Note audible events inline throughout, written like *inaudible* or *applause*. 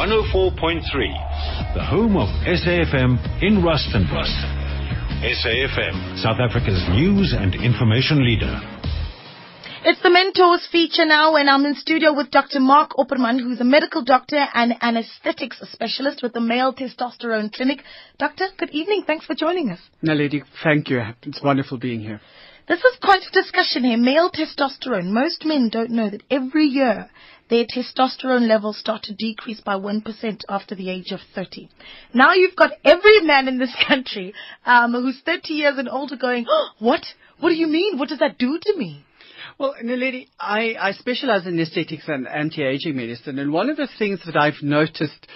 104.3, the home of SAFM in Rustenburg. SAFM, South Africa's news and information leader. It's the Mentors feature now, and I'm in studio with Dr. Mark Opperman, who's a medical doctor and anesthetics specialist with the Male Testosterone Clinic. Doctor, good evening. Thanks for joining us. Naledi, thank you. It's wonderful being here. This is quite a discussion here. Male testosterone. Most men don't know that every year their testosterone levels start to decrease by 1% after the age of 30. Now you've got every man in this *laughs* country um, who's 30 years and older going, oh, *gasps* what? What do you mean? What does that do to me? Well, Naledi, I, I specialize in aesthetics and anti-aging medicine, and one of the things that I've noticed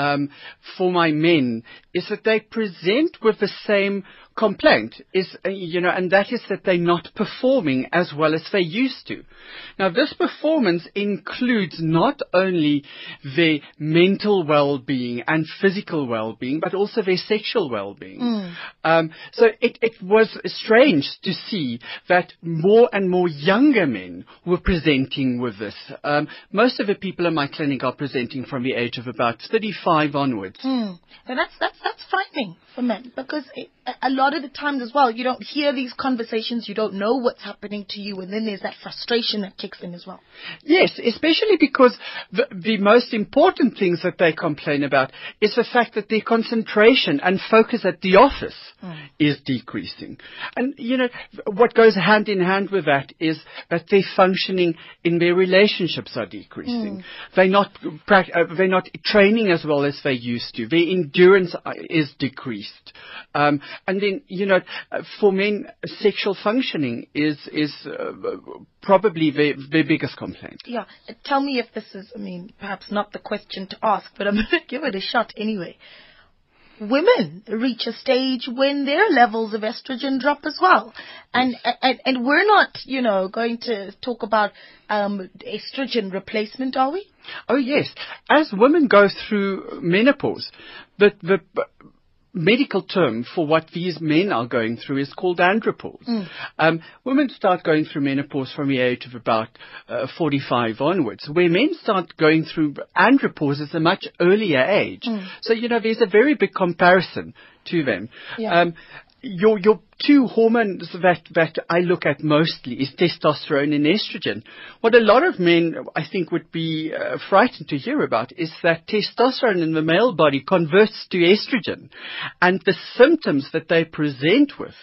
um, for my men is that they present with the same complaint is, uh, you know, and that is that they're not performing as well as they used to. Now, this performance includes not only their mental well-being and physical well-being, but also their sexual well-being. Mm. Um, so it, it was strange to see that more and more younger men were presenting with this. Um, most of the people in my clinic are presenting from the age of about 35 onwards. Mm. So that's that's that's frightening for men because it, a lot of the times as well, you don't hear these conversations, you don't know what's happening to you, and then there's that frustration that kicks in as well. Yes, especially because the, the most important things that they complain about is the fact that their concentration and focus at the office mm. is decreasing. And, you know, what goes hand in hand with that is that their functioning in their relationships are decreasing. Mm. They're not, uh, they're not training as well as they used to. Their endurance uh, is decreased. Um, and then, you know, for men, sexual functioning is is uh, probably their, their biggest complaint. Yeah. Tell me if this is, I mean, perhaps not the question to ask, but I'm going *laughs* to give it a shot anyway. Women reach a stage when their levels of estrogen drop as well. And, yes. and, and we're not, you know, going to talk about um, estrogen replacement, are we? Oh yes. As women go through menopause, the, the medical term for what these men are going through is called andropause. Mm. Um, women start going through menopause from the age of about uh, 45 onwards, where men start going through andropause at a much earlier age. Mm. So, you know, there's a very big comparison to them. Yeah. Um, your your two hormones that that I look at mostly is testosterone and estrogen. What a lot of men I think would be uh, frightened to hear about is that testosterone in the male body converts to estrogen, and the symptoms that they present with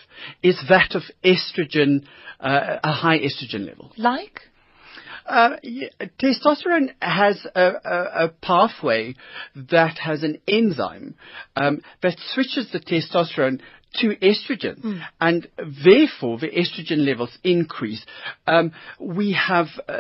is that of estrogen, uh, a high estrogen level. Like. Uh, yeah, testosterone has a, a, a, pathway that has an enzyme um, that switches the testosterone to estrogen, mm. and therefore the estrogen levels increase. Um, we have uh,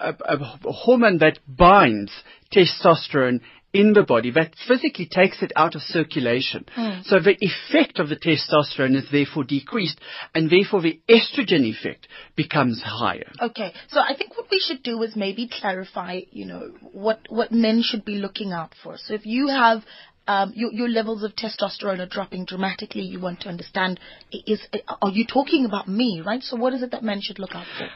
a, a, hormone that binds testosterone in the body that physically takes it out of circulation. Mm. So the effect of the testosterone is therefore decreased and therefore the estrogen effect becomes higher. Okay. So I think what we should do is maybe clarify, you know, what, what men should be looking out for. So if you have um, your, your, levels of testosterone are dropping dramatically. You want to understand, is, are you talking about me, right? So what is it that men should look out for?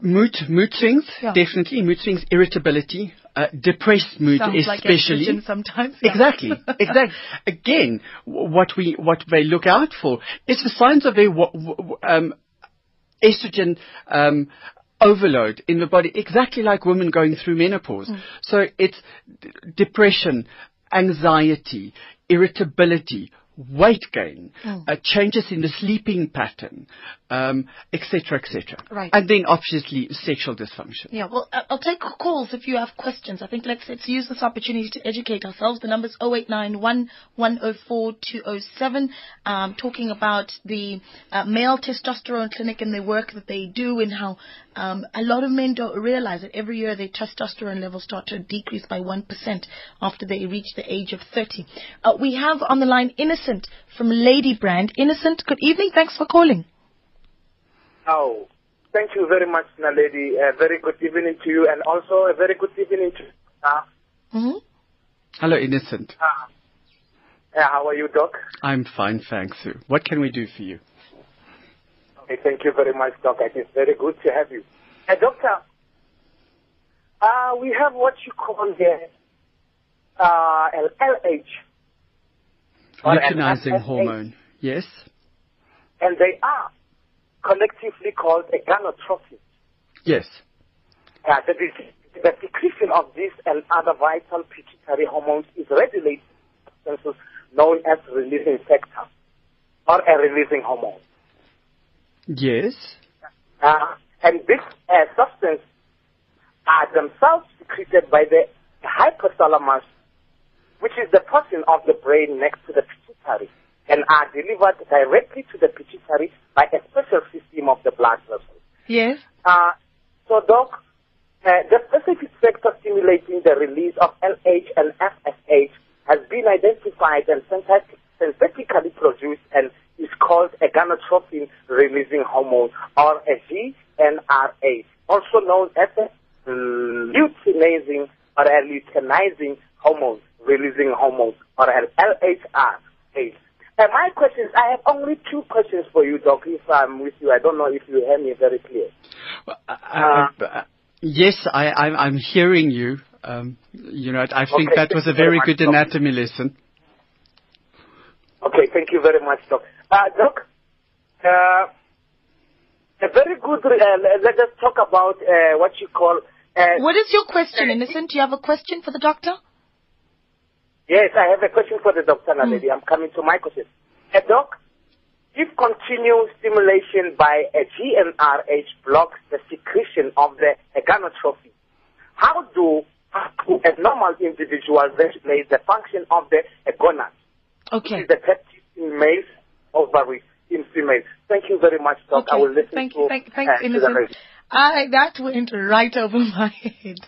Mood, mood swings, yeah. definitely. Mood swings, irritability, uh, depressed mood, Sounds especially. Like sometimes. Yeah. Exactly, *laughs* exactly. Again, what we what they look out for is the signs of a um, estrogen um, overload in the body, exactly like women going through menopause. Mm. So it's d- depression, anxiety, irritability, weight gain, mm. uh, changes in the sleeping pattern, um, etc., etc. Right. And then obviously sexual dysfunction. Yeah. Well, I'll take calls if you have questions. I think let's let's use this opportunity to educate ourselves. The number is 0891 um, talking about the uh, male testosterone clinic and the work that they do and how um, a lot of men don't realize that every year their testosterone levels start to decrease by 1% after they reach the age of 30. Uh, we have on the line Innocent from Ladybrand. Innocent, good evening. Thanks for calling. Oh, thank you very much, Naledi. A very good evening to you, and also a very good evening to staff. Mm-hmm. Hello, Innocent. Uh, yeah, how are you, Doc? I'm fine, thanks. What can we do for you? Okay, thank you very much, Doctor. It is very good to have you. Uh, doctor, uh, we have what you call here LH. Luteinizing hormone. Yes. And they are collectively called a gonadotropin. Yes. Uh, the, the secretion of these and other vital pituitary hormones is regulated by substances known as releasing factor or a releasing hormone. Yes. Uh, and this uh, substance are themselves secreted by the hypothalamus, which is the portion of the brain next to the pituitary, and are delivered directly to the pituitary by a special system of the blood vessels. Yes. Uh, so, Doc, uh, the specific factor stimulating the release of LH and FSH has been identified and synthetically produced and is called a gonadotropin releasing hormone or a GnRH, also known as a luteinizing or a luteinizing hormone releasing hormone or an LHRH. And my questions, I have only two questions for you, Doc, if I'm with you. I don't know if you hear me very clear. Uh, uh, uh, yes, I, I'm, I'm hearing you. Um, you know, I think Okay, that was a very much, good Doc. anatomy lesson. Okay, thank you very much, Doc. Uh, Doc, uh, a very good, uh, let us talk about uh, what you call... Uh, What is your question, Innocent? Do you have a question for the doctor? Yes, I have a question for the doctor, lady. I'm coming to my question. Uh, doc, if continued stimulation by a GnRH blocks the secretion of the gonadotropin, how do, how do a normal individual regulate the function of the gonad? Okay. Is the peptide in males, ovaries in females? Thank you very much, Doc. I will listen Thank to, you. Thank, thanks, uh, to the Innocent. lady. I, that went right over *laughs* my head.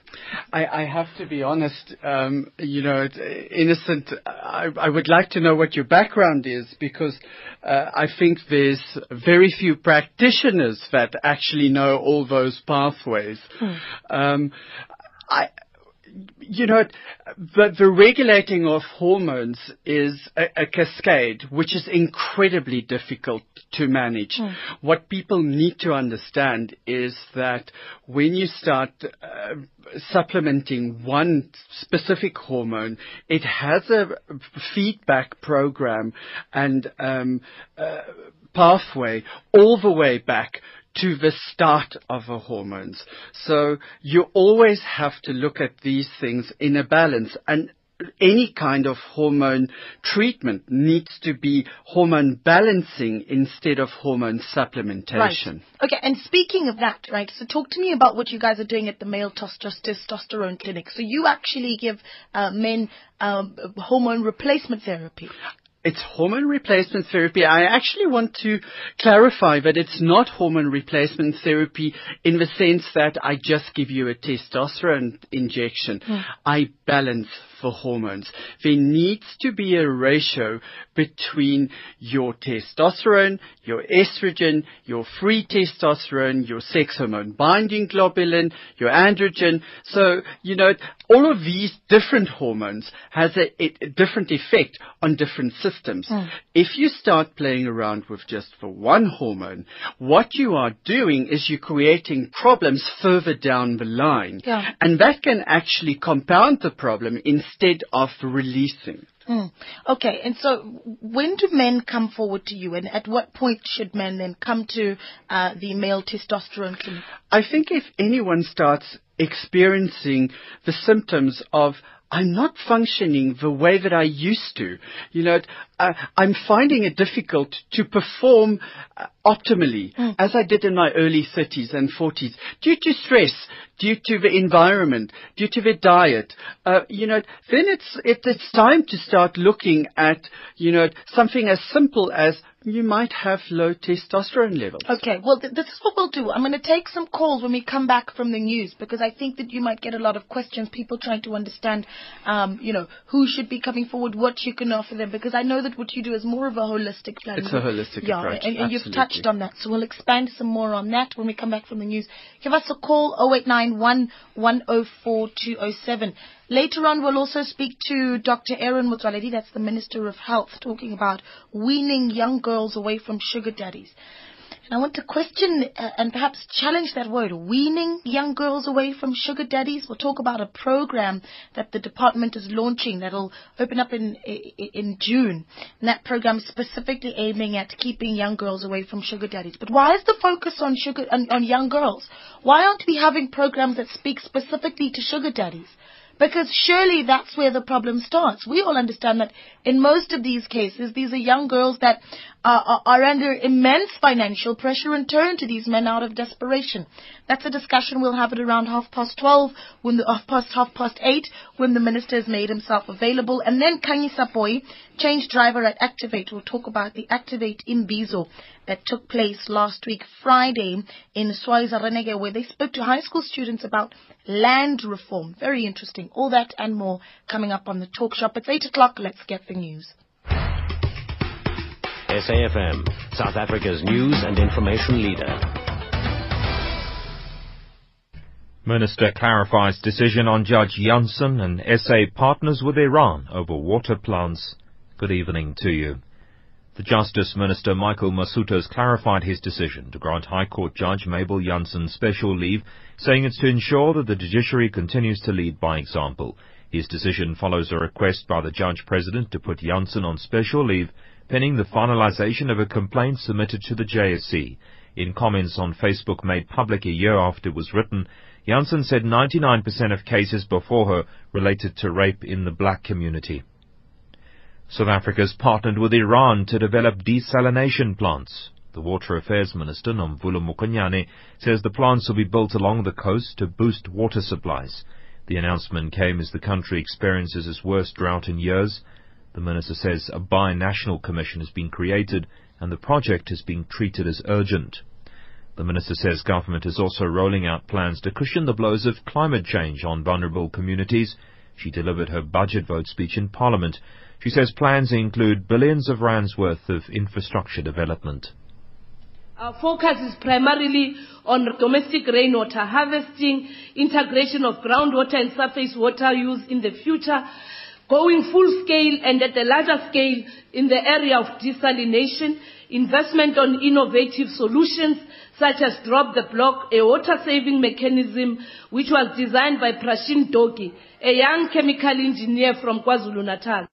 I, I have to be honest, um, you know, innocent. I, I would like to know what your background is because uh, I think there's very few practitioners that actually know all those pathways. Um, I, you know, the, the regulating of hormones is a, a cascade which is incredibly difficult to manage. What people need to understand is that when you start uh, supplementing one specific hormone, it has a feedback program and um, uh, pathway all the way back to the start of the hormones. So you always have to look at these things in a balance and any kind of hormone treatment needs to be hormone balancing instead of hormone supplementation. Right. Okay, and speaking of that, right, so talk to me about what you guys are doing at the male testos- testosterone clinic. So you actually give uh, men um, hormone replacement therapy. It's hormone replacement therapy. I actually want to clarify that it's not hormone replacement therapy in the sense that I just give you a testosterone injection. Hmm. I balance for hormones. There needs to be a ratio between your testosterone, your estrogen, your free testosterone, your sex hormone binding globulin, your androgen. So, you know, all of these different hormones has a, a different effect on different systems. Hmm. If you start playing around with just for one hormone, what you are doing is you're creating problems further down the line. Yeah. And that can actually compound the problem instead of releasing. Mm. Okay, and so when do men come forward to you, and at what point should men then come to uh, the male testosterone clinic? I think if anyone starts experiencing the symptoms of I'm not functioning the way that I used to. You know, uh, I'm finding it difficult to perform uh, optimally as I did in my early 30s and 40s due to stress, due to the environment, due to the diet. Uh, you know, then it's, it, it's time to start looking at, you know, something as simple as you might have low testosterone levels. Okay, well, th- this is what we'll do. I'm going to take some calls when we come back from the news because I think that you might get a lot of questions, people trying to understand, um, you know, who should be coming forward, what you can offer them, because I know that what you do is more of a holistic plan. It's a holistic yeah, approach, and, and you've touched on that, so we'll expand some more on that when we come back from the news. Give us a call, 0891 104 207. Later on, we'll also speak to Dr. Aaron Motsoaledi, that's the Minister of Health, talking about weaning young girls away from sugar daddies. And I want to question uh, and perhaps challenge that word, weaning young girls away from sugar daddies. We'll talk about a program that the department is launching that'll open up in in June. And that program is specifically aiming at keeping young girls away from sugar daddies. But why is the focus on sugar on, on young girls? Why aren't we having programs that speak specifically to sugar daddies? Because surely that's where the problem starts. We all understand that in most of these cases, these are young girls that uh, are, are, under immense financial pressure and turn to these men out of desperation. That's a discussion we'll have at around half past 12, when the, half past, half past 8, when the minister has made himself available. And then Khanyisa Boy, change driver at Activate, will talk about the Activate Imbizo that took place last week, Friday, in Renege, where they spoke to high school students about land reform. Very interesting. All that and more coming up on the talk shop. It's 8 o'clock. Let's get the news. SAFM, South Africa's news and information leader. Minister clarifies decision on Judge Jansen and SA partners with Iran over water plants. Good evening to you. The Justice Minister Michael Masutha has clarified his decision to grant High Court Judge Mabel Jansen special leave, saying it's to ensure that the judiciary continues to lead by example. His decision follows a request by the Judge President to put Jansen on special leave pending the finalization of a complaint submitted to the JSC. In comments on Facebook made public a year after it was written, Jansen said 99% of cases before her related to rape in the black community. South Africa's partnered with Iran to develop desalination plants. The Water Affairs Minister, Nomvula Mokonyane, says the plants will be built along the coast to boost water supplies. The announcement came as the country experiences its worst drought in years. The minister says a bi-national commission has been created and the project is being treated as urgent. The minister says government is also rolling out plans to cushion the blows of climate change on vulnerable communities. She delivered her budget vote speech in Parliament. She says plans include billions of rands worth of infrastructure development. Our focus is primarily on domestic rainwater harvesting, integration of groundwater and surface water use in the future, going full scale and at a larger scale in the area of desalination, investment on innovative solutions such as Drop the Block, a water-saving mechanism which was designed by Prashin Dogi, a young chemical engineer from KwaZulu-Natal.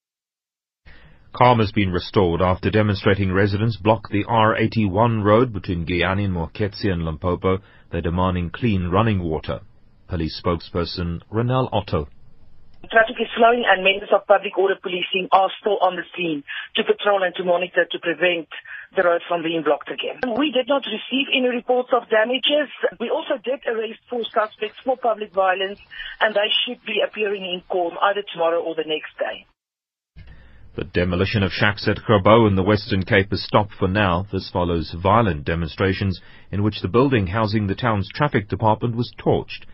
Calm has been restored after demonstrating residents blocked the R81 road between Giyani and Mooketsi and Limpopo. They're demanding clean running water. Police spokesperson Ronel Otto. Traffic is slowing and members of public order policing are still on the scene to patrol and to monitor to prevent the road from being blocked again. We did not receive any reports of damages. We also did arrest four suspects for public violence and they should be appearing in court either tomorrow or the next day. The demolition of shacks at Grabouw in the Western Cape has stopped for now. This follows violent demonstrations in which the building housing the town's traffic department was torched.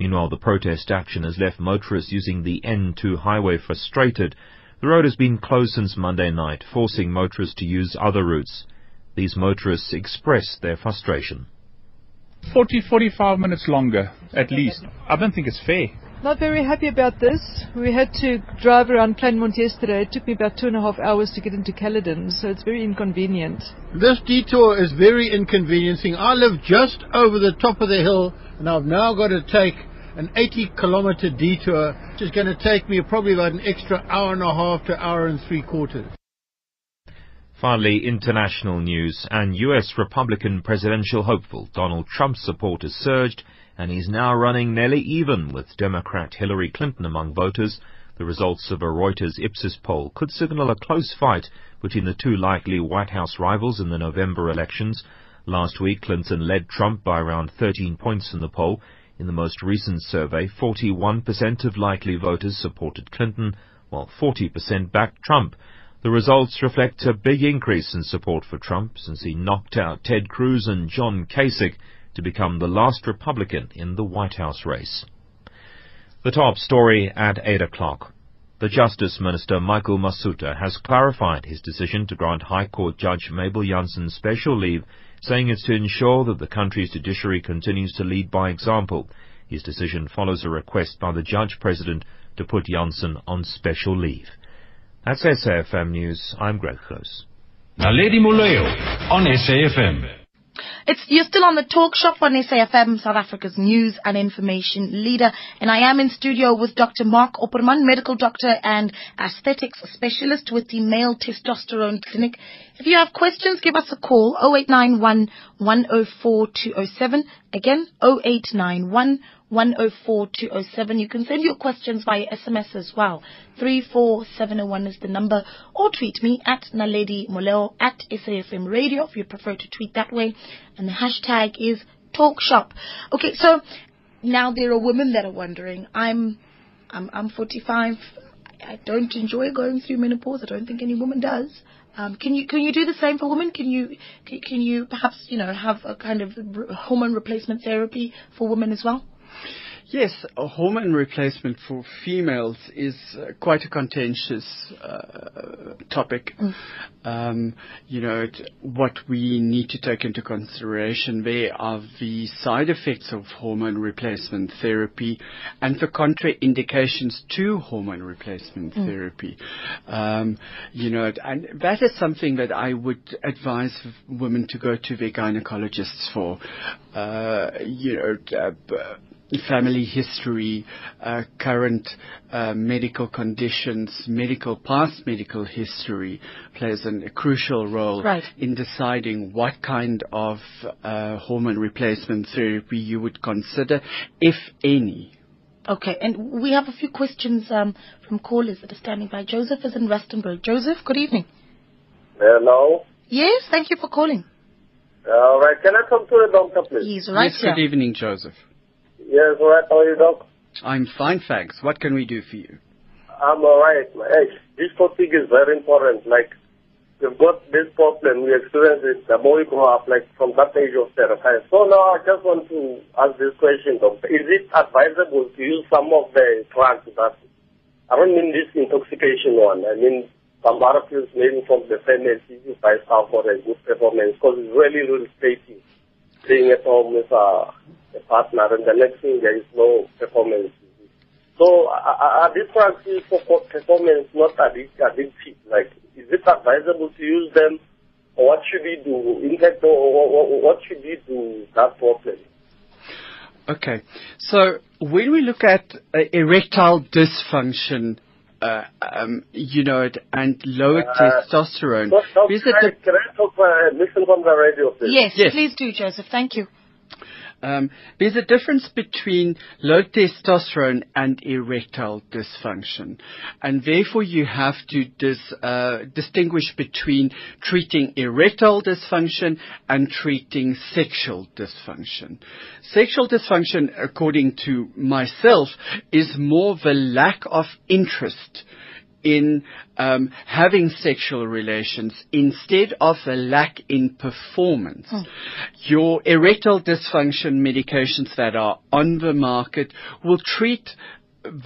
Meanwhile, the protest action has left motorists using the N2 highway frustrated. The road has been closed since Monday night, forcing motorists to use other routes. These motorists express their frustration. 40, 45 minutes longer, at least. I don't think it's fair. Not very happy about this. We had to drive around Kleinmond yesterday. It took me about two and a half hours to get into Caledon, so it's very inconvenient. This detour is very inconveniencing. I live just over the top of the hill, and I've now got to take an 80 kilometer detour, which is going to take me probably about an extra hour and a half to hour and three quarters. Finally, international news. And U.S. Republican presidential hopeful Donald Trump's support has surged, and he's now running nearly even with Democrat Hillary Clinton among voters. The results of a Reuters Ipsos poll could signal a close fight between the two likely White House rivals in the November elections. Last week, Clinton led Trump by around 13 points in the poll. In the most recent survey, 41% of likely voters supported Clinton, while 40% backed Trump. The results reflect a big increase in support for Trump since he knocked out Ted Cruz and John Kasich to become the last Republican in the White House race. The top story at 8 o'clock. The Justice Minister Michael Masutha has clarified his decision to grant High Court Judge Mabel Jansen special leave saying it's to ensure that the country's judiciary continues to lead by example. His decision follows a request by the Judge President to put Jansen on special leave. That's SAFM News. I'm Greg Close. Naledi Moleo on SAFM. It's you're still on the talk shop on SAFM, South Africa's news and information leader, and I am in studio with Dr. Mark Opperman, medical doctor and aesthetics specialist with the Male Testosterone Clinic. If you have questions, give us a call 0891 104 207. Again, 0891 104 207. You can send your questions via SMS as well. 34701 is the number. Or tweet me at Naledi Moleo at SAFM Radio if you prefer to tweet that way. And the hashtag is TalkShop. Okay, so now there are women that are wondering. I'm, I'm, I'm 45. I don't enjoy going through menopause. I don't think any woman does. Um, can you can you do the same for women? Can you can you perhaps you know have a kind of hormone replacement therapy for women as well? Yes, hormone replacement for females is uh, quite a contentious uh, topic. Mm. Um, you know, it, what we need to take into consideration there are the side effects of hormone replacement therapy and the contraindications to hormone replacement Mm. therapy. Um, you know, and that is something that I would advise women to go to their gynecologists for. Uh, you know, uh, b- family history, uh, current uh, medical conditions, medical past medical history plays an, a crucial role Right. in deciding what kind of uh, hormone replacement therapy you would consider, if any. Okay, and we have a few questions um, from callers that are standing by. Joseph is in Rustenburg. Joseph, good evening. Hello. Yes, thank you for calling. All right. Can I talk to the doctor, please? He's right yes, here. good evening, Joseph. Yes, all right. How are you, doc? I'm fine, thanks. What can we do for you? I'm all right. Hey, this topic is very important. Like, we've got this problem. We experience it the more we grow up, like from that age of 35. So now I just want to ask this question, doctor. Is it advisable to use some of the drugs that, I don't mean this intoxication one. I mean some other pills maybe from the pharmacy you buy stuff for a good performance because it's really, really tasty. Staying at home with a, a partner and the next thing there is no performance. So are, are these drugs used for for performance not addic- addictive? Like, is it advisable to use them? Or what should we do? In fact, or, or, or what should we do with that problem? Okay. So when we look at uh, erectile dysfunction, uh, um, you know, and lower Uh, testosterone, So, so is can, it I, can I talk, uh, listen from the radio, please? Yes, Yes. please do, Joseph. Thank you. Um, there's a difference between low testosterone and erectile dysfunction, and therefore you have to dis, uh, distinguish between treating erectile dysfunction and treating sexual dysfunction. Sexual dysfunction, according to myself, is more the lack of interest in um, having sexual relations instead of a lack in performance. Your erectile dysfunction medications that are on the market will treat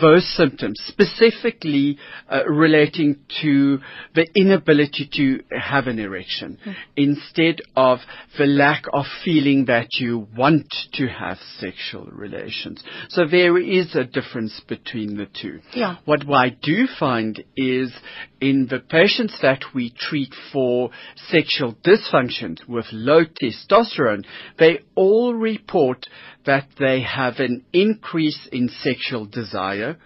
those symptoms, specifically uh, relating to the inability to have an erection, instead of the lack of feeling that you want to have sexual relations. So there is a difference between the two. Yeah. What I do find is in the patients that we treat for sexual dysfunction with low testosterone, they all report that they have an increase in sexual desire,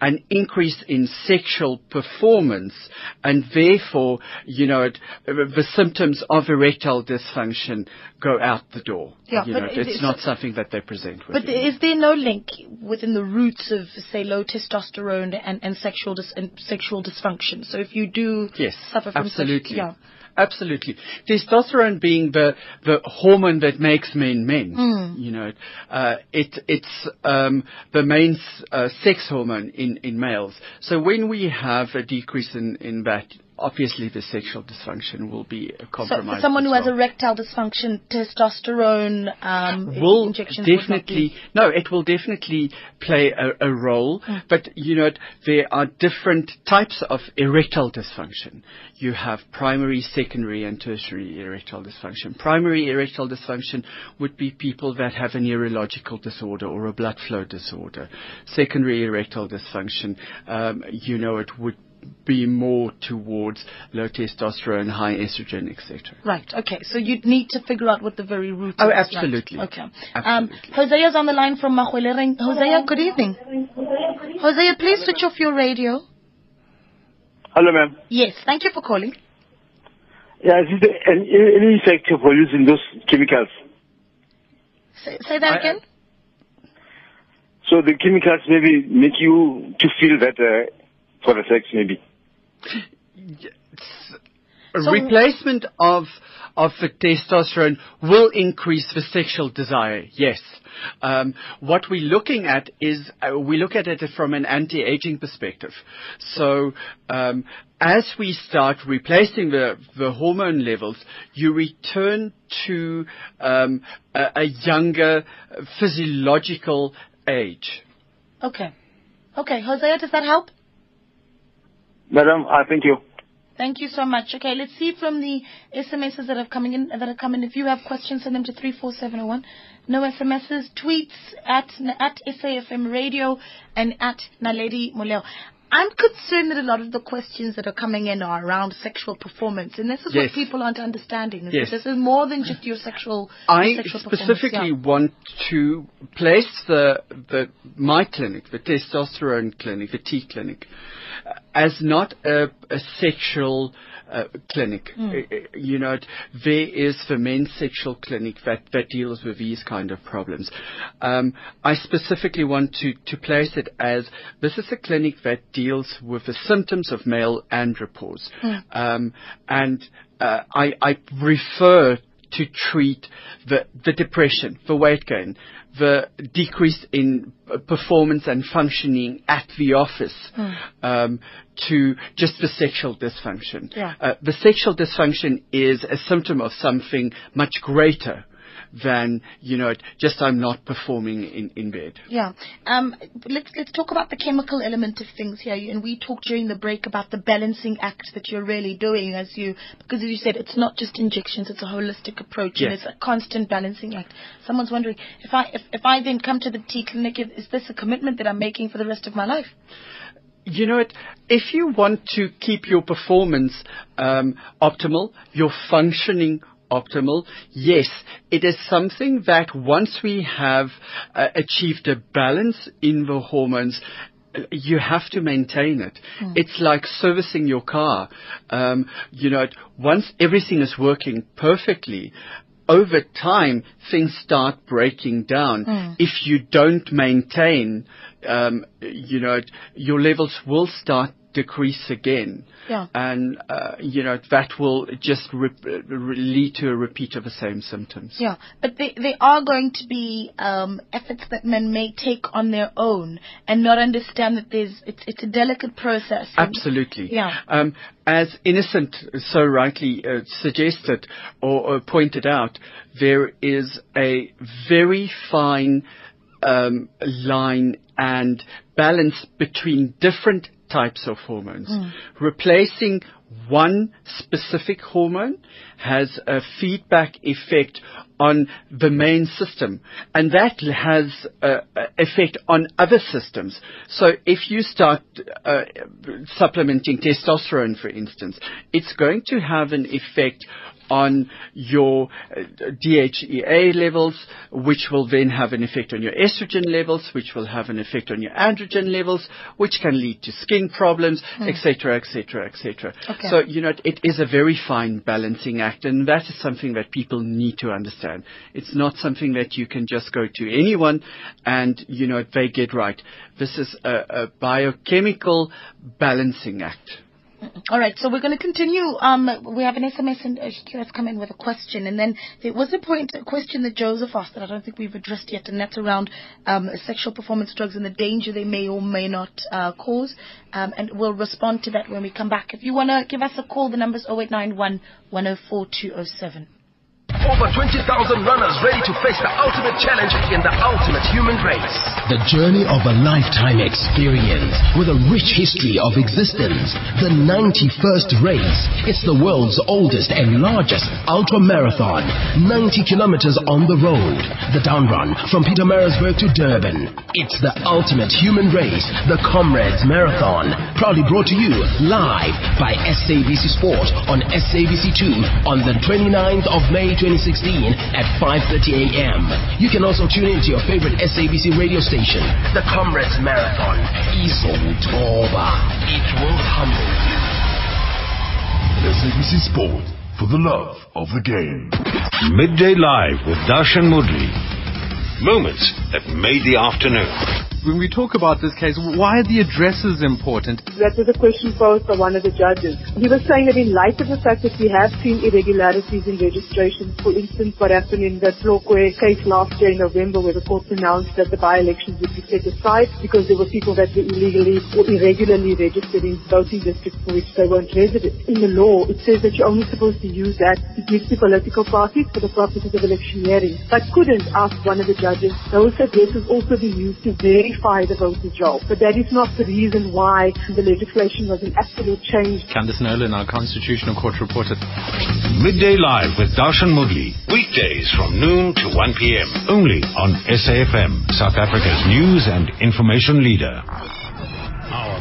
an increase in sexual performance, and therefore, you know, it, the symptoms of erectile dysfunction go out the door. Yeah, you but know, it's it's- not something that they present with. But is there no link within the roots of, say, low testosterone and, and sexual dis- and sexual dysfunction? So if you do Yes, suffer from absolutely. yeah. Absolutely. Testosterone being the, the hormone that makes men men. Mm. You know, uh, it, it's um, the main uh, sex hormone in, in males. So when we have a decrease in, in that, obviously the sexual dysfunction will be So compromised. for someone who has erectile dysfunction, testosterone um, will injections would not definitely be- no it will definitely play a, a role Mm. but you know there are different types of erectile dysfunction you have primary secondary and tertiary erectile dysfunction primary erectile dysfunction would be people that have a neurological disorder or a blood flow disorder secondary erectile dysfunction um, you know it would be more towards low testosterone, high estrogen, etc. Right. Okay. So you'd need to figure out what the very root. Oh, is, absolutely. Right? Okay. Absolutely. Um, Hosea's on the line from Mahwelereng. Hosea, good evening. Hosea, please switch off your radio. Hello, ma'am. Yes. Thank you for calling. Yeah, is it any for using those chemicals? Say, say that I, again. So the chemicals maybe make you to feel that. Uh, 26 maybe. So replacement of of the testosterone will increase the sexual desire. Yes. Um, what we're looking at is uh, we look at it from an anti-aging perspective. So um, as we start replacing the the hormone levels, you return to um, a, a younger physiological age. Okay. Okay, Hosea, does that help? Madam, I thank you. Thank you so much. Okay, let's see from the SMSs that are coming in. That are coming. If you have questions, send them to three four seven zero one. No SMSs, tweets at at SAFM Radio and at Naledi Moleo. I'm concerned that a lot of the questions that are coming in are around sexual performance, and this is Yes. what people aren't understanding. is Yes. This is more than just your sexual. I your sexual performance, I specifically yeah. want to place the the my clinic, the testosterone clinic, the T clinic, as not a, a sexual uh, clinic. Mm. You know, there is the men's sexual clinic that, that deals with these kind of problems. Um, I specifically want to, to place it as this is a clinic that deals with the symptoms of male andropause. Mm. Um, and uh, I, I refer to treat the, the depression, the weight gain, the decrease in performance and functioning at the office, Mm. um, to just the sexual dysfunction. Yeah. Uh, the sexual dysfunction is a symptom of something much greater than, you know, just I'm not performing in, in bed. Yeah. Um, let's let's talk about the chemical element of things here. And we talked during the break about the balancing act that you're really doing, as you because as you said, it's not just injections; it's a holistic approach, and it's a constant balancing act. Someone's wondering if I if, if I then come to the T clinic, is is this a commitment that I'm making for the rest of my life? You know? If you want to keep your performance um, optimal, your functioning optimal, yes, it is something that once we have uh, achieved a balance in the hormones, you have to maintain it. Mm. It's like servicing your car. Um, you know, once everything is working perfectly, over time things start breaking down. Mm. If you don't maintain, um, you know, your levels will start decrease again. Yeah. And, uh, you know, that will just re- re- lead to a repeat of the same symptoms. Yeah, but they, they are going to be um, efforts that men may take on their own and not understand that there's it's it's a delicate process. Absolutely. Yeah. Um, as Innocent so rightly uh, suggested or, or pointed out, there is a very fine um, line and balance between different types of hormones. Mm. Replacing one specific hormone has a feedback effect on the main system and that has a, a effect on other systems. So if you start uh, supplementing testosterone for instance, it's going to have an effect on your uh, DHEA levels, which will then have an effect on your estrogen levels, which will have an effect on your androgen levels, which can lead to skin problems, etc., etc., etc. So, you know, it is a very fine balancing act, and that is something that people need to understand. It's not something that you can just go to anyone and, you know, they get right. This is a, a biochemical balancing act. All right, so we're going to continue. Um, we have an SMS and uh, has come in with a question, and then there was a point, a question that Joseph asked that I don't think we've addressed yet, and that's around um, sexual performance drugs and the danger they may or may not uh, cause. Um, and we'll respond to that when we come back. If you want to give us a call, the number's 0891 104 207. Over 20,000 runners ready to face the ultimate challenge in the ultimate human race. The journey of a lifetime experience with a rich history of existence. The 91st race. It's the world's oldest and largest ultra marathon. 90 kilometers on the road. The down run from Pietermaritzburg to Durban. It's the ultimate human race. The Comrades Marathon. Proudly brought to you live by SABC Sport on SABC2 on the 29th of May 2016 at 5.30 a.m. You can also tune in to your favorite SABC radio station. The Comrades Marathon. Izokuthoba. It will humble you. SABC Sport for the love of the game. Midday Live with Darshan Mudli. Moments that made the afternoon. When we talk about this case, why are the addresses important? That was a question posed by one of the judges. He was saying that in light of the fact that we have seen irregularities in registration, for instance, what happened in the Tlokwe case last year in November where the court announced that the by-elections would be set aside because there were people that were illegally or irregularly registered in voting districts for which they weren't resident. In the law, it says that you're only supposed to use that to give to political parties for the purposes of electioneering. But couldn't, ask one of the judges, those addresses also be used to verify the voter's roll. But that is not the reason why the legislation was an absolute change. Candice Nolan, our Constitutional Court reporter. Midday Live with Darshan Mudli. Weekdays from noon to 1 p.m. Only on SAFM, South Africa's news and information leader.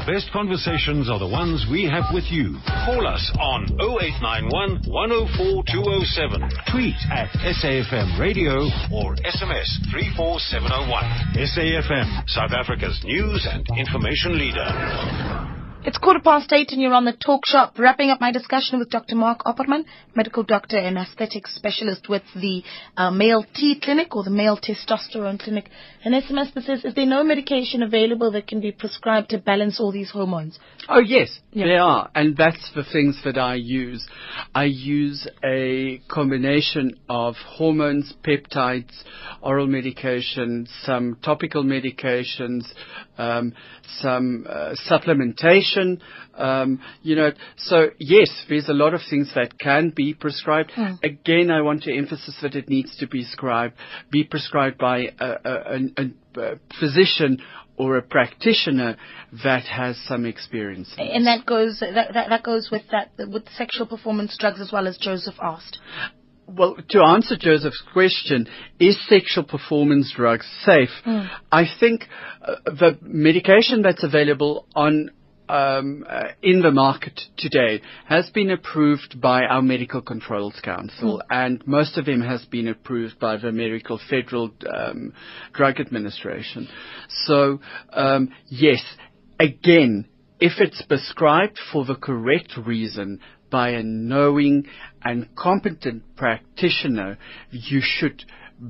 Best conversations are the ones we have with you. Call us on 0891 104 207. Tweet at SAFM Radio or SMS 34701. SAFM, South Africa's news and information leader. It's quarter past eight and you're on the talk shop, wrapping up my discussion with Dr. Mark Opperman, medical doctor and aesthetic specialist with the uh, male T clinic or the male testosterone clinic. An SMS that says, is there no medication available that can be prescribed to balance all these hormones? Oh yes, yeah. there are, and that's the things that I use. I use a combination of hormones, peptides, oral medication, some topical medications, um, some uh, supplementation. Um, you know, so yes, there's a lot of things that can be prescribed. Hmm. Again, I want to emphasize that it needs to be prescribed, be prescribed by a, a, a, a physician or a practitioner that has some experience. And that goes that, that, that goes with that with sexual performance drugs as well as Joseph asked. Well, to answer Joseph's question, is sexual performance drugs safe? Mm. I think uh, the medication that's available on um, uh, in the market today has been approved by our Medical Controls Council, Mm. and most of them has been approved by the Medical Federal um, Drug Administration. So, um, yes, again, if it's prescribed for the correct reason by a knowing and competent practitioner, you should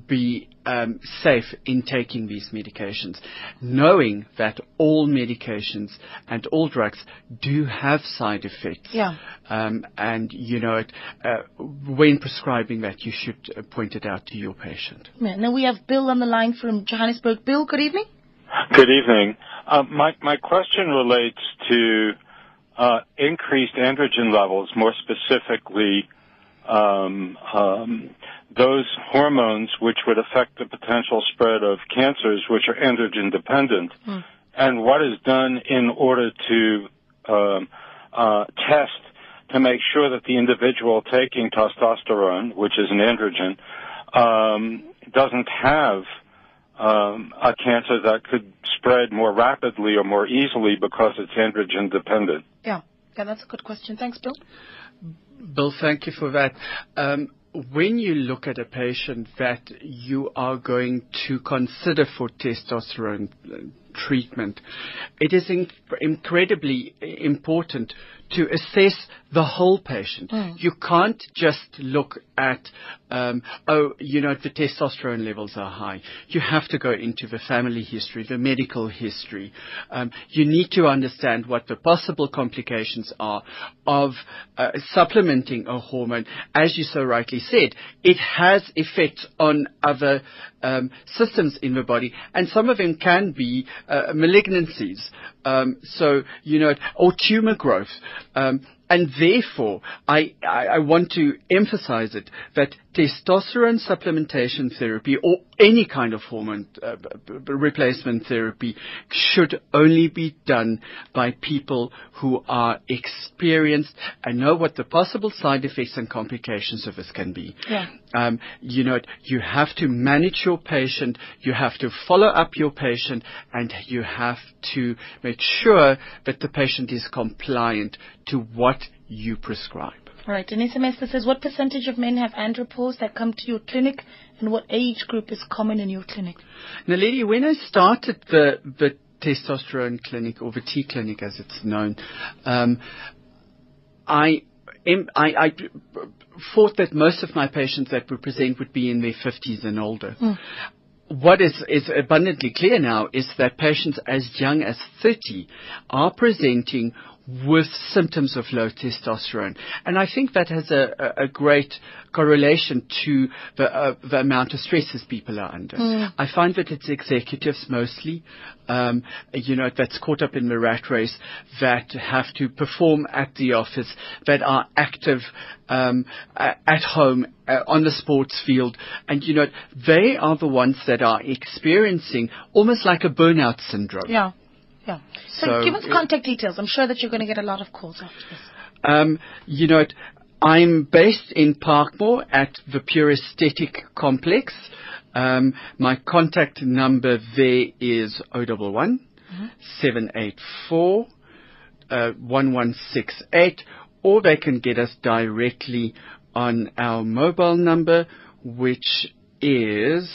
be um, safe in taking these medications, knowing that all medications and all drugs do have side effects. Yeah. Um, and you know, it, uh, when prescribing that, you should uh, point it out to your patient. Yeah. Now we have Bill on the line from Johannesburg. Bill, good evening. Good evening. Uh, my my question relates to uh, increased androgen levels, more specifically um, um, those hormones which would affect the potential spread of cancers, which are androgen dependent, Mm. and what is done in order to um, uh, test to make sure that the individual taking testosterone, which is an androgen, um, doesn't have um, a cancer that could spread more rapidly or more easily because it's androgen dependent. Yeah. Yeah, that's a good question. Thanks, Bill. Bill, thank you for that. Um, when you look at a patient that you are going to consider for testosterone uh, treatment, it is inc- incredibly important to assess the whole patient. Mm. You can't just look at, um, oh, you know, the testosterone levels are high. You have to go into the family history, the medical history. Um, you need to understand what the possible complications are of uh, supplementing a hormone. As you so rightly said, it has effects on other um, systems in the body, and some of them can be uh, malignancies. Um, so, you know, or tumor growth. Um, and therefore, I, I, I want to emphasize it that testosterone supplementation therapy or any kind of hormone uh, replacement therapy should only be done by people who are experienced and know what the possible side effects and complications of this can be. Yeah. Um, you know, you have to manage your patient, you have to follow up your patient, and you have to make sure that the patient is compliant to what you prescribe. All right. An SMS that says, what percentage of men have andropause that come to your clinic and what age group is common in your clinic? Now, lady, when I started the, the testosterone clinic, or the T clinic as it's known, um, I, I, I thought that most of my patients that would present would be in their 50s and older. What is, is abundantly clear now is that patients as young as 30 are presenting with symptoms of low testosterone. And I think that has a, a, great correlation to the, uh, the amount of stresses people are under. Mm. I find that it's executives mostly, um, you know, that's caught up in the rat race, that have to perform at the office, that are active um, at home, uh, on the sports field, and you know, they are the ones that are experiencing almost like a burnout syndrome. Yeah. Yeah. So, So, give us contact details. I'm sure that you're going to get a lot of calls after this. Um, you know, I'm based in Parkmore at the Pure Aesthetic Complex. Um, my contact number there is 011 784 uh, 1168, or they can get us directly on our mobile number, which is,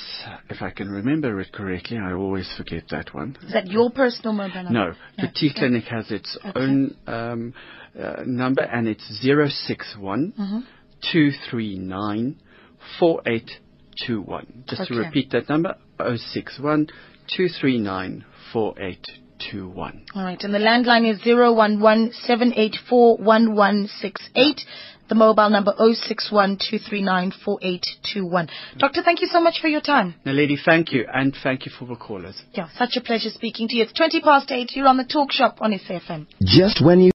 if I can remember it correctly, I always forget that one. Is that your personal mobile number? No, the T Clinic has its own um, uh, number, and it's zero six one Mhm. two three nine four eight two one. Just to repeat that number: oh six one two three nine four eight two one. All right. And the landline is 011-784-1168. The mobile number 061-239-4821. Doctor, thank you so much for your time. Naledi, thank you, and thank you for the callers. Yeah, such a pleasure speaking to you. It's 20 past 8. You're on the talk shop on SAfm. Just when you